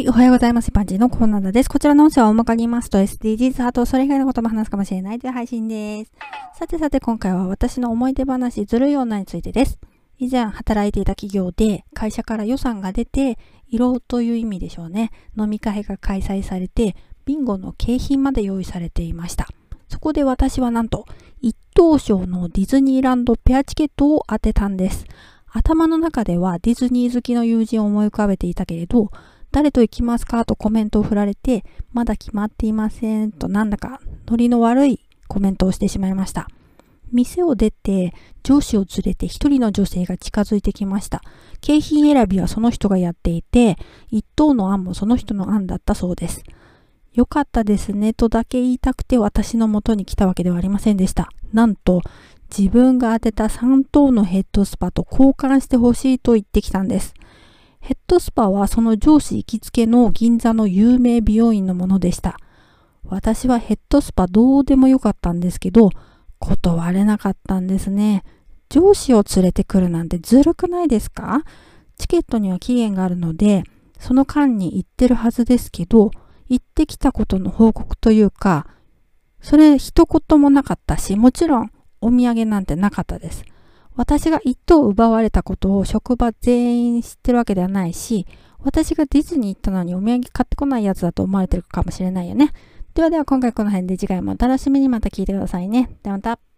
はい、おはようございます。一般人のコーナーです。こちらの音声は大まかに言いますと SDGs、あとそれ以外のことも話すかもしれないという配信です。さてさて今回は私の思い出話、ずるい女についてです。以前働いていた企業で会社から予算が出て、色という意味でしょうね。飲み会が開催されて、ビンゴの景品まで用意されていました。そこで私はなんと、一等賞のディズニーランドペアチケットを当てたんです。頭の中ではディズニー好きの友人を思い浮かべていたけれど、誰と行きますか？とコメントを振られて、まだ決まっていませんとなんだかノリの悪いコメントをしてしまいました。店を出て上司を連れて一人の女性が近づいてきました。景品選びはその人がやっていて、一等の案もその人の案だったそうです。よかったですねとだけ言いたくて私の元に来たわけではありませんでした。なんと、自分が当てた3等のヘッドスパと交換してほしいと言ってきたんです。ヘッドスパはその上司行きつけの銀座の有名美容院のものでした。私はヘッドスパどうでもよかったんですけど、断れなかったんですね。上司を連れてくるなんてずるくないですか？チケットには期限があるので、その間に行ってるはずですけど、行ってきたことの報告というか、それ一言もなかったし、もちろんお土産なんてなかったです。私が一等奪われたことを職場全員知ってるわけではないし、私がディズニー行ったのにお土産買ってこないやつだと思われてるかもしれないよね。ではでは今回この辺で次回もお楽しみにまた聞いてくださいね。ではまた。